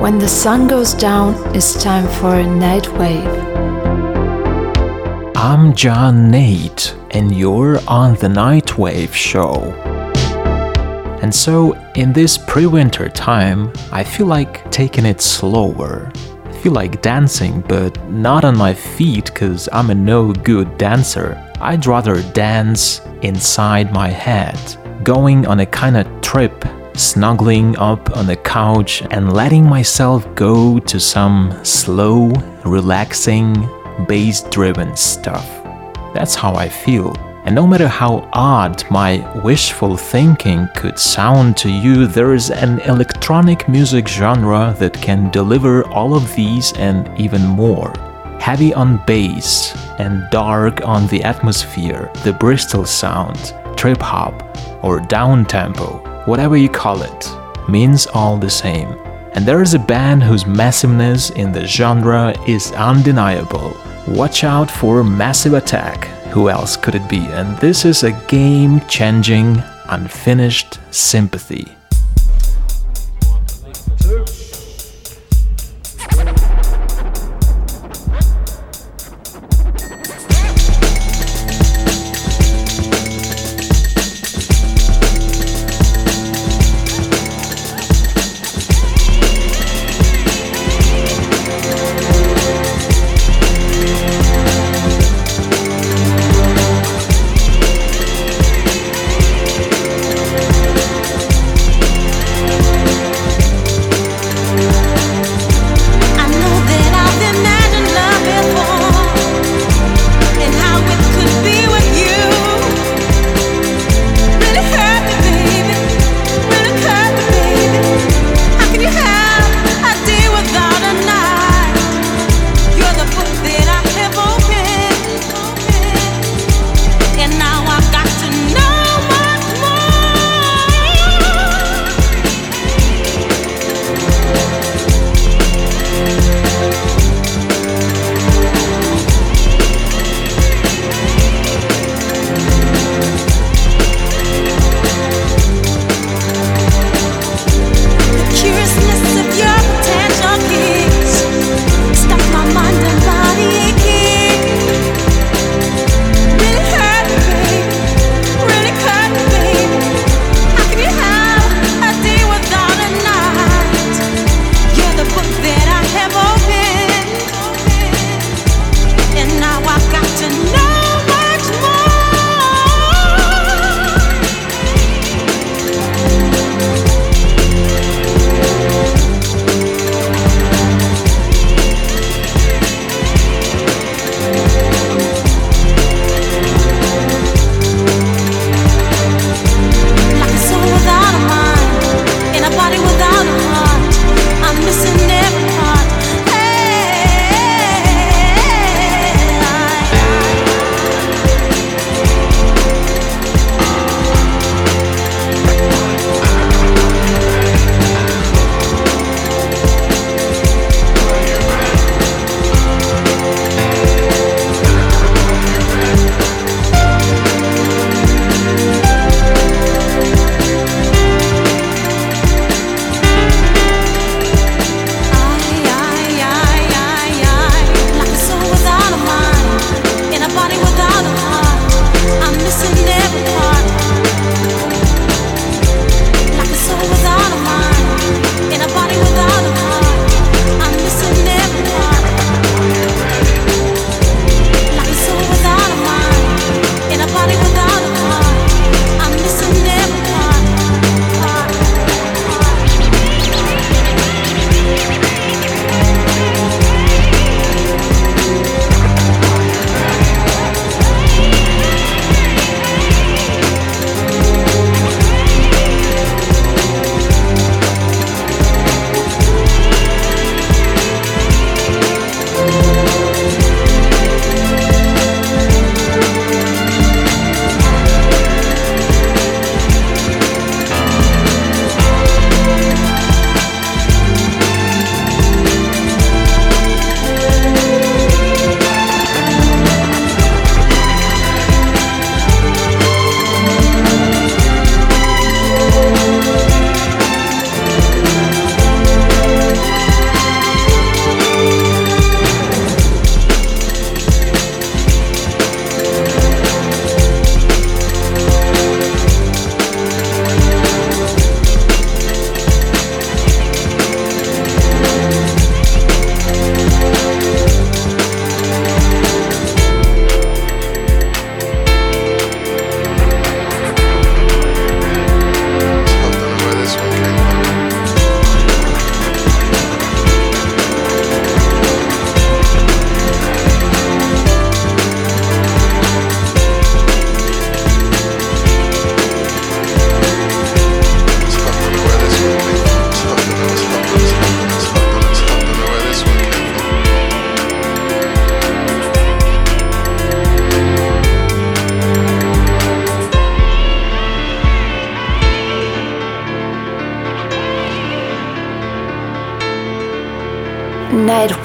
When the sun goes down, it's time for a night wave. I'm John Nate, and you're on the Nightwave Show. And so, in this pre winter time, I feel like taking it slower. I feel like dancing, but not on my feet because I'm a no good dancer. I'd rather dance inside my head, going on a kind of trip snuggling up on the couch and letting myself go to some slow, relaxing, bass driven stuff. That's how I feel. And no matter how odd my wishful thinking could sound to you, there is an electronic music genre that can deliver all of these and even more. Heavy on bass and dark on the atmosphere, the Bristol sound, trip hop, or down tempo whatever you call it, means all the same. And there is a band whose massiveness in the genre is undeniable. Watch out for Massive Attack. Who else could it be? And this is a game changing, unfinished sympathy.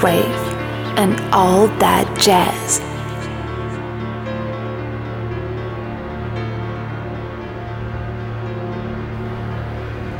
Nightwave, and all that jazz.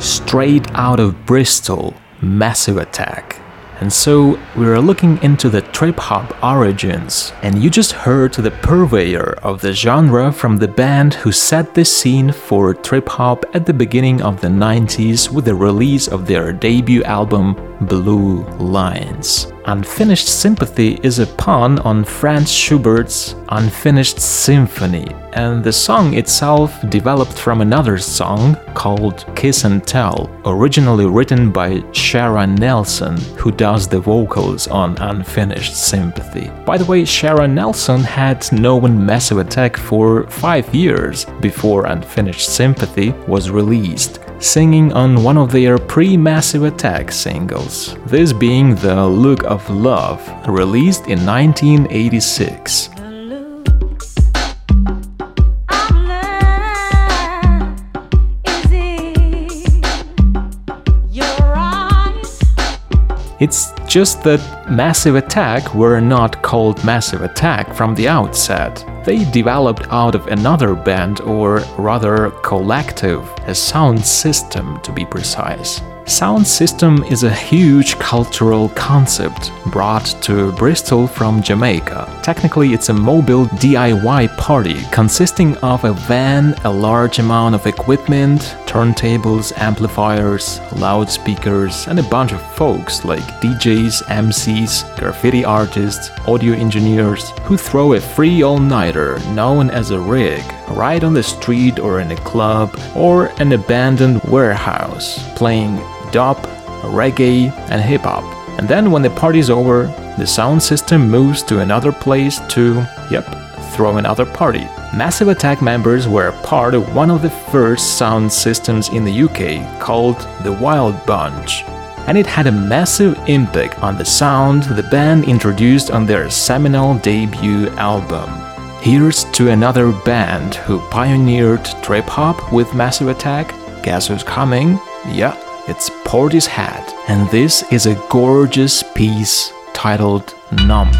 Straight out of Bristol, Massive Attack. And so we are looking into the trip hop origins, and you just heard the purveyor of the genre from the band who set the scene for trip hop at the beginning of the 90s with the release of their debut album Blue Lines. Unfinished Sympathy is a pun on Franz Schubert's Unfinished Symphony, and the song itself developed from another song called Kiss and Tell, originally written by Shara Nelson, who does the vocals on Unfinished Sympathy. By the way, Shara Nelson had known Massive Attack for five years before Unfinished Sympathy was released singing on one of their pre Massive Attack singles, this being The Look of Love, released in 1986. It's just that Massive Attack were not called Massive Attack from the outset. They developed out of another band, or rather collective, a sound system to be precise. Sound system is a huge cultural concept brought to Bristol from Jamaica. Technically, it's a mobile DIY party consisting of a van, a large amount of equipment, turntables, amplifiers, loudspeakers, and a bunch of folks like DJs, MCs, graffiti artists, audio engineers who throw a free all nighter known as a rig right on the street or in a club or an abandoned warehouse, playing dub, reggae, and hip hop. And then when the party's over, the sound system moves to another place to, yep, throw another party. Massive Attack members were part of one of the first sound systems in the UK called the Wild Bunch. And it had a massive impact on the sound the band introduced on their seminal debut album. Here's to another band who pioneered trip hop with Massive Attack. Guess who's coming? Yeah, it's Portishead, and this is a gorgeous piece titled Numb.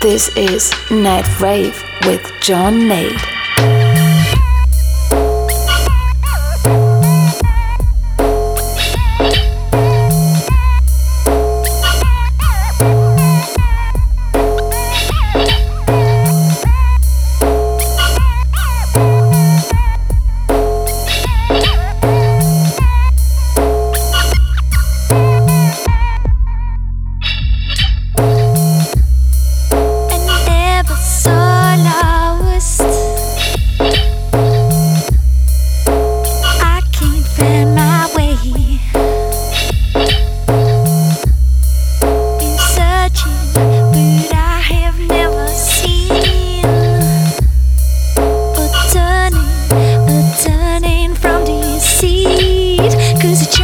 This is Nightwave with John Nate. Cause it's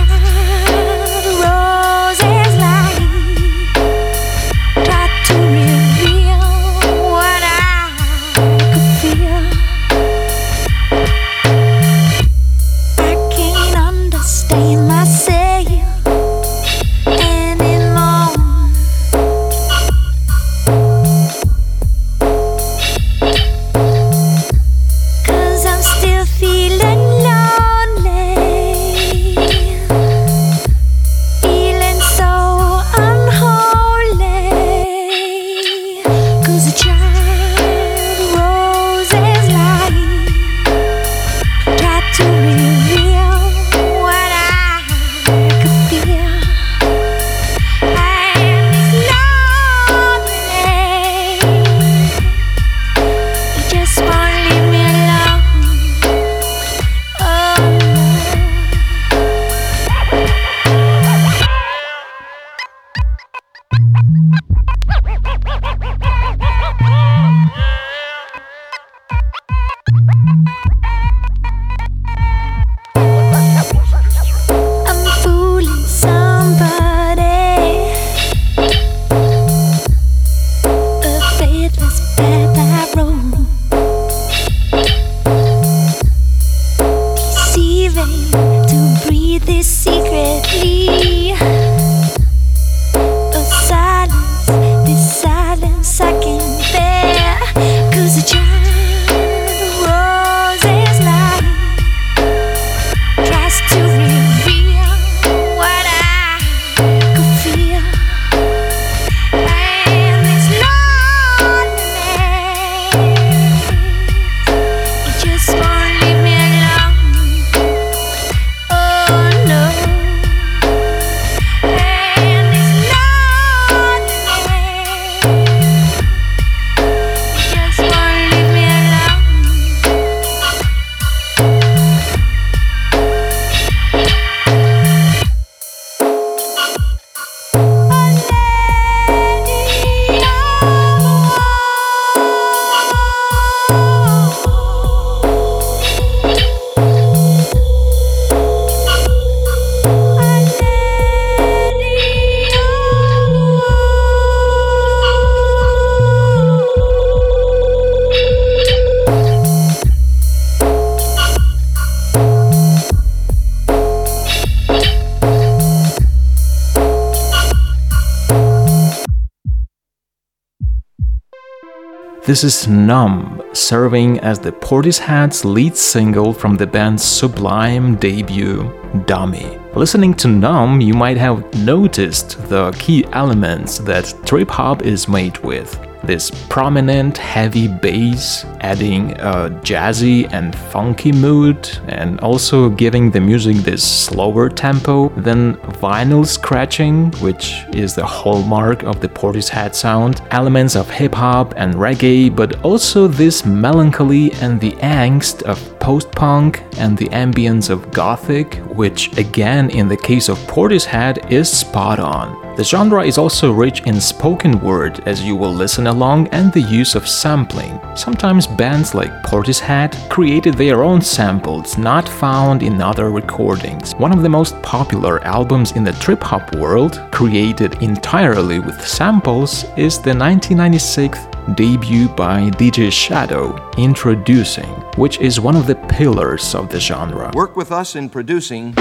This is Numb, serving as the Portishead's lead single from the band's sublime debut, Dummy. Listening to Numb, you might have noticed the key elements that trip hop is made with this prominent heavy bass, adding a jazzy and funky mood, and also giving the music this slower tempo, then vinyl scratching, which is the hallmark of the Portishead sound, elements of hip hop and reggae, but also this melancholy and the angst of post punk and the ambience of gothic, which again, in the case of Portishead, is spot on. The genre is also rich in spoken word as you will listen along and the use of sampling. Sometimes bands like Portishead created their own samples not found in other recordings. One of the most popular albums in the trip hop world, created entirely with samples, is the 1996 debut by DJ Shadow, Endtroducing, which is one of the pillars of the genre. Work with us in producing.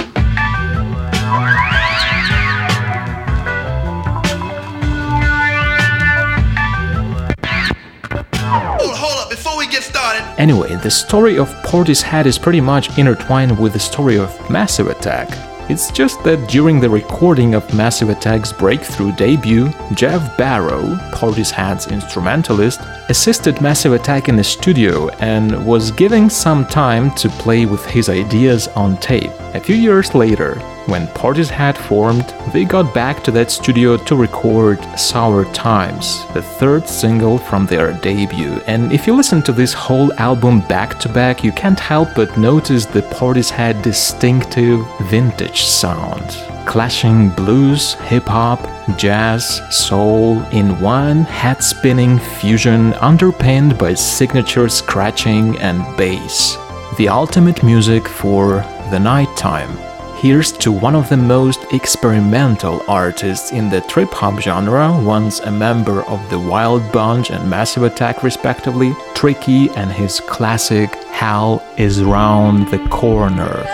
Anyway, the story of Portishead is pretty much intertwined with the story of Massive Attack. It's just that during the recording of Massive Attack's breakthrough debut, Geoff Barrow, Portishead's instrumentalist, assisted Massive Attack in the studio and was given some time to play with his ideas on tape. A few years later, when Portishead formed, they got back to that studio to record Sour Times, the third single from their debut. And if you listen to this whole album back to back, you can't help but notice the Portishead distinctive vintage sound. Clashing blues, hip hop, jazz, soul in one head spinning fusion underpinned by signature scratching and bass. The ultimate music for the nighttime. Here's to one of the most experimental artists in the trip hop genre, once a member of the Wild Bunch and Massive Attack, respectively, Tricky and his classic Hell is Round the Corner.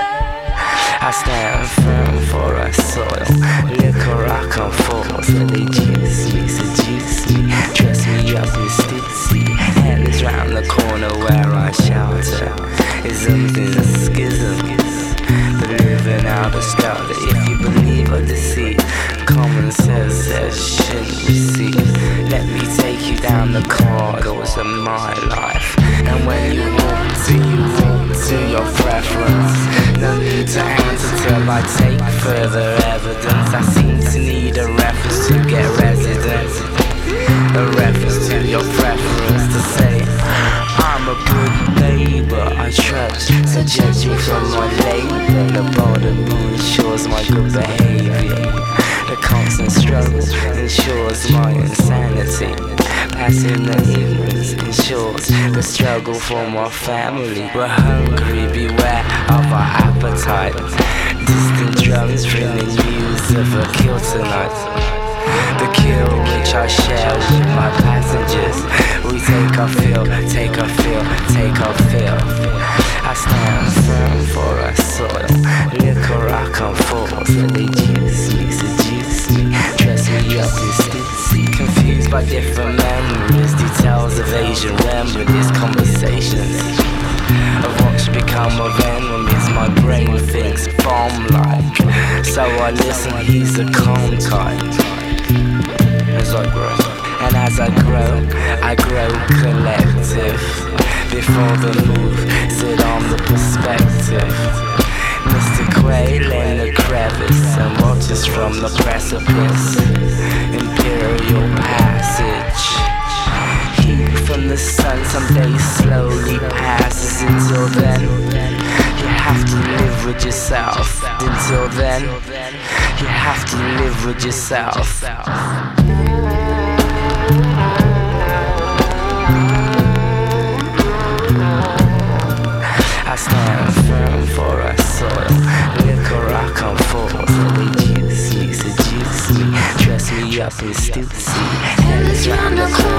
I stand firm for a soil. Liquor Take further evidence. I seem to need a reference to get residence. A reference to your preference to say, I'm a good neighbor, I trust. So judge me from my label. The border ensures my good behavior. The constant struggle ensures my insanity. Passing the ignorance ensures the struggle for my family. We're hungry, beware of our appetite. Drums bringing news of a kill tonight. The kill which I share with my passengers. We take our fill, take our fill, take our fill. I stand firm for our soil. Liquor I come forth, they juice me, seduce me, dress me up in stitsy. Confused by different memories, details of Asian remedies, conversations of what's become of enemies. My brain thinks bomb like, so I listen. He's a calm type as I grow. And as I grow, I grow collective. Before the move, sit on the perspective. Mr. Quail in the crevice and watches from the precipice. Imperial passage. Heat from the sun someday slowly passes until then. You have to live with yourself. Until then, you have to live with yourself. I stand firm for our soil. Stupidity. And it's round the corner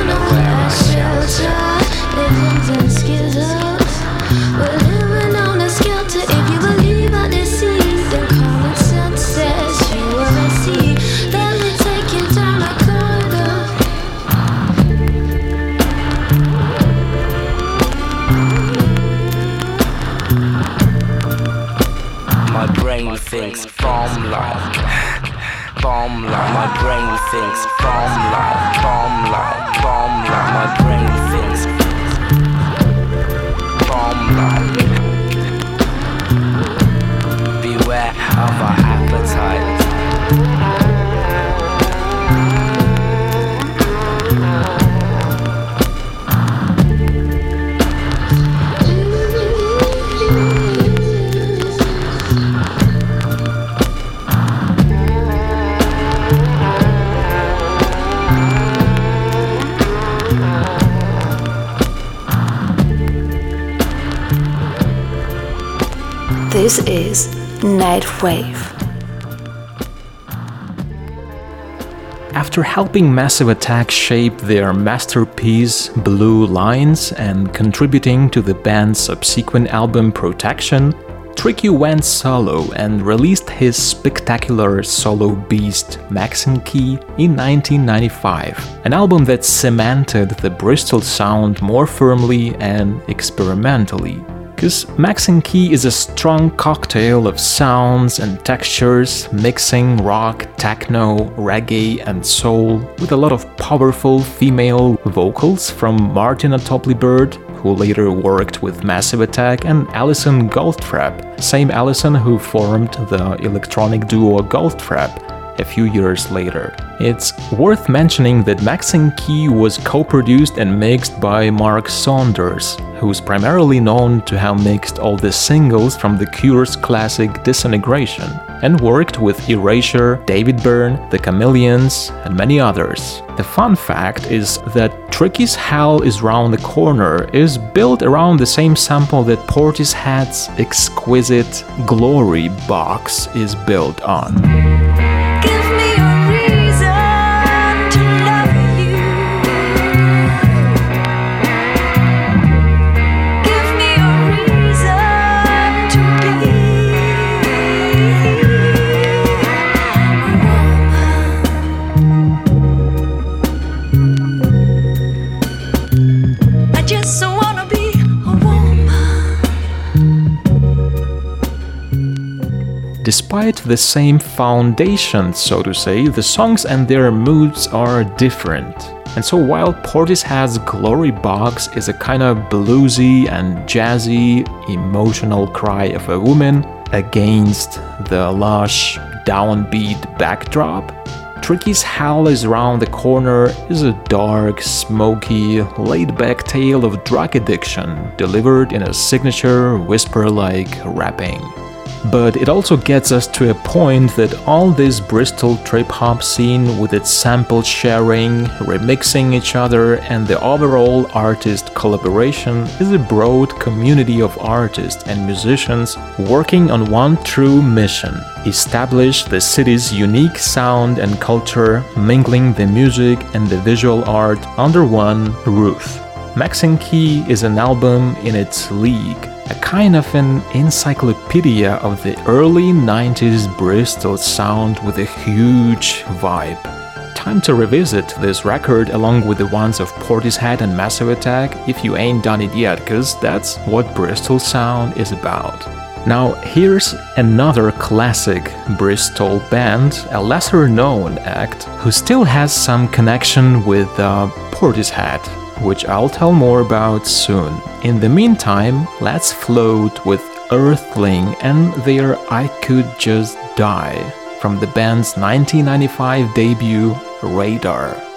This is Nightwave. After helping Massive Attack shape their masterpiece Blue Lines and contributing to the band's subsequent album Protection, Tricky went solo and released his spectacular solo beast Maxinquaye in 1995, an album that cemented the Bristol sound more firmly and experimentally. Because Maxinquaye is a strong cocktail of sounds and textures, mixing rock, techno, reggae, and soul, with a lot of powerful female vocals from Martina Topley Bird, who later worked with Massive Attack, and Alison Goldfrapp, same Alison who formed the electronic duo Goldfrapp a few years later. It's worth mentioning that Maxinquaye was co produced and mixed by Mark Saunders, who's primarily known to have mixed all the singles from The Cure's classic Disintegration, and worked with Erasure, David Byrne, The Chameleons, and many others. The fun fact is that Tricky's Hell is Round the Corner is built around the same sample that Portishead's exquisite Glory box is built on. Despite the same foundation, so to say, the songs and their moods are different. And so while Portishead's Glory Box is a kind of bluesy and jazzy, emotional cry of a woman against the lush, downbeat backdrop, Tricky's Hell is Round the Corner is a dark, smoky, laid back tale of drug addiction delivered in a signature whisper like rapping. But it also gets us to a point that all this Bristol trip hop scene, with its sample sharing, remixing each other, and the overall artist collaboration, is a broad community of artists and musicians working on one true mission establish the city's unique sound and culture, mingling the music and the visual art under one roof. Maxinquaye is an album in its league, a kind of an encyclopedia of the early 90s Bristol sound with a huge vibe. Time to revisit this record along with the ones of Portishead and Massive Attack if you ain't done it yet, cause that's what Bristol sound is about. Now, here's another classic Bristol band, a lesser known act, who still has some connection with uh, Portishead, which I'll tell more about soon. In the meantime, let's float with Earthling and their I Could Just Die from the band's 1995 debut, Radar.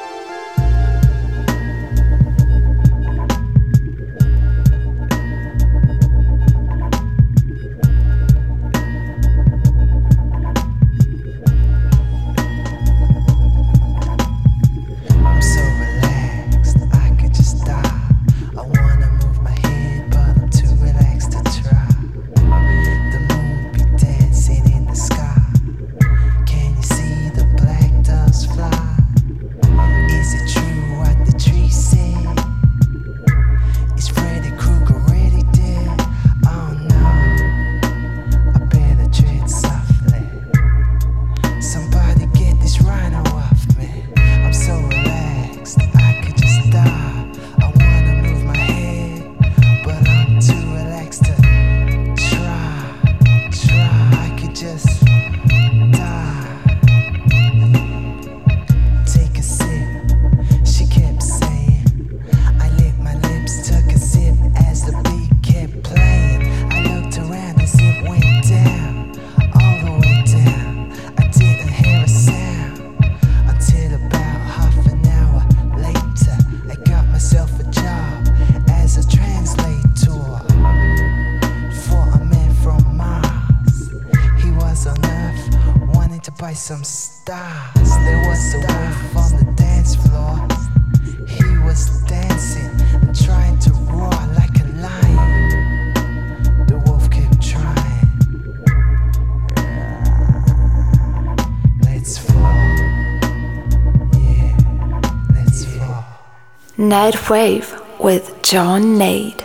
Nightwave with John Nate.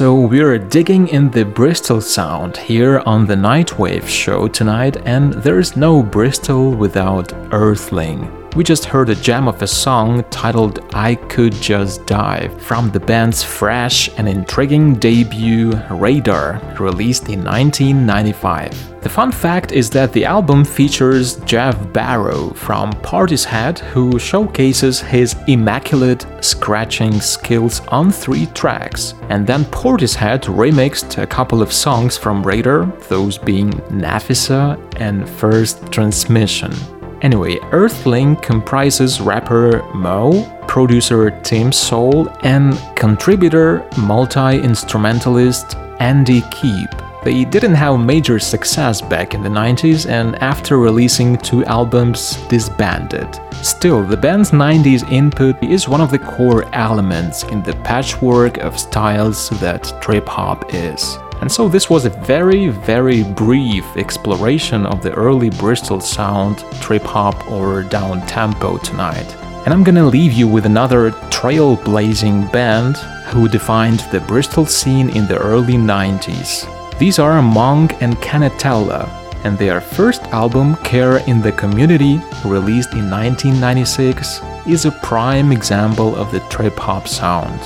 So we're digging in the Bristol sound here on the Nightwave show tonight, and there's no Bristol without Earthling. We just heard a gem of a song titled I Could Just Die from the band's fresh and intriguing debut Radar, released in 1995. The fun fact is that the album features Geoff Barrow from Portishead, who showcases his immaculate scratching skills on three tracks. And then Portishead remixed a couple of songs from Radar, those being Nafisa and First Transmission. Anyway, Earthling comprises rapper Mau, producer Tim Saul, and contributor multi instrumentalist Andy Keep. They didn't have major success back in the 90s and after releasing two albums disbanded. Still, the band's 90s input is one of the core elements in the patchwork of styles that trip hop is. And so this was a very, very brief exploration of the early Bristol sound, trip hop or down tempo tonight. And I'm gonna leave you with another trailblazing band who defined the Bristol scene in the early 90s. These are Monk and Canatella, and their first album, Care in the Community, released in 1996, is a prime example of the trip hop sound.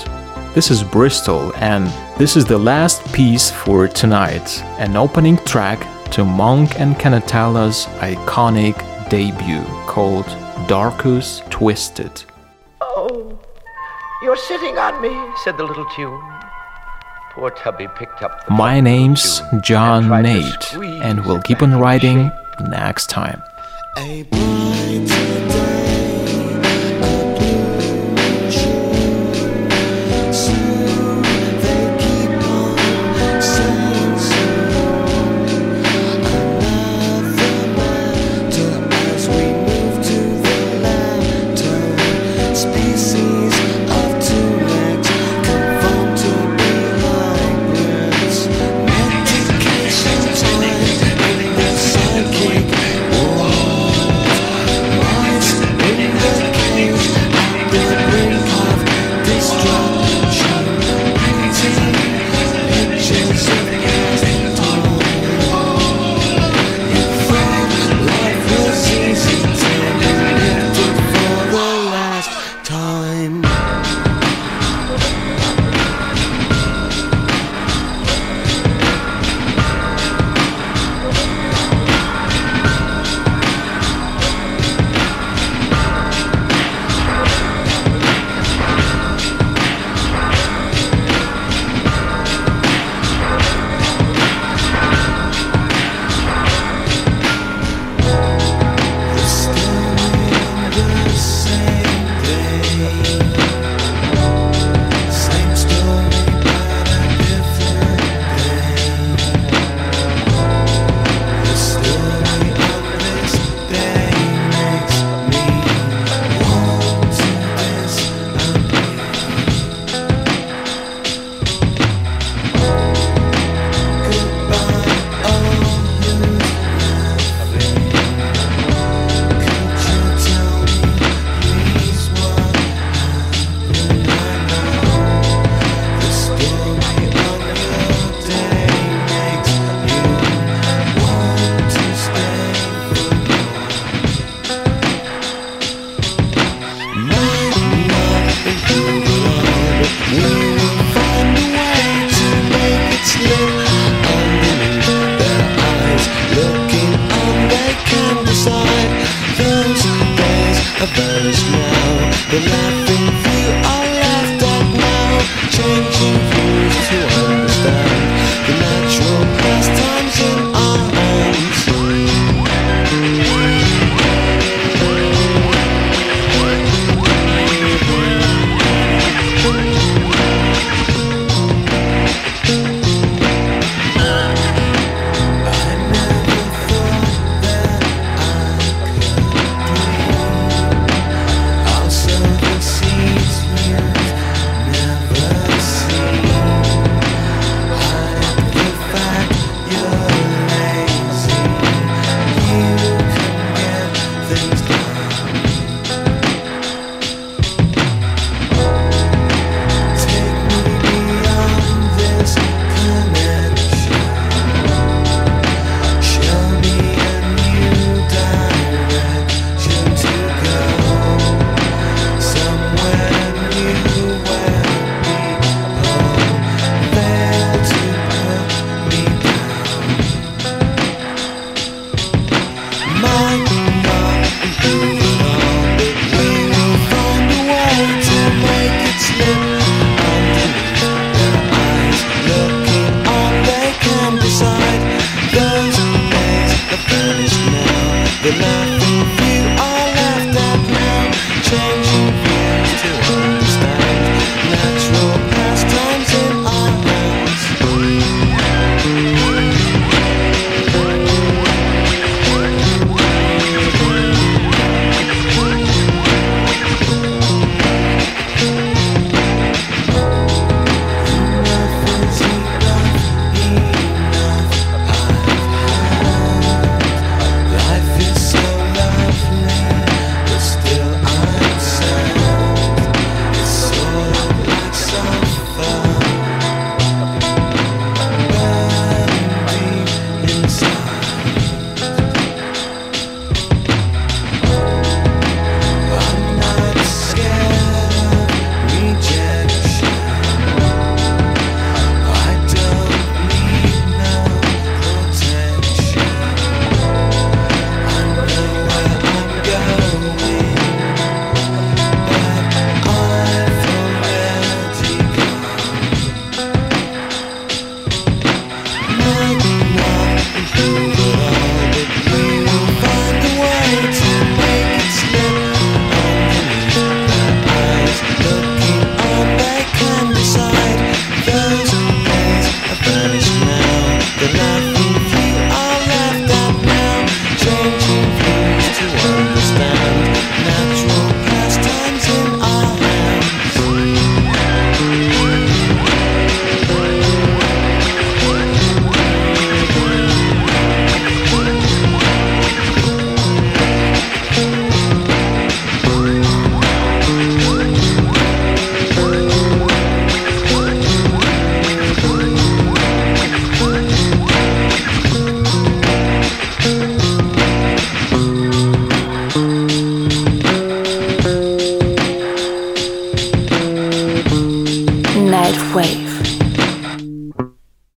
This is Bristol, and this is the last piece for tonight, an opening track to Monk and Canatella's iconic debut called Darkus Twisted. Oh, You're sitting on me, said the little tune. Poor Tubby picked up the My name's tune and John Nate, and we'll keep on writing next time.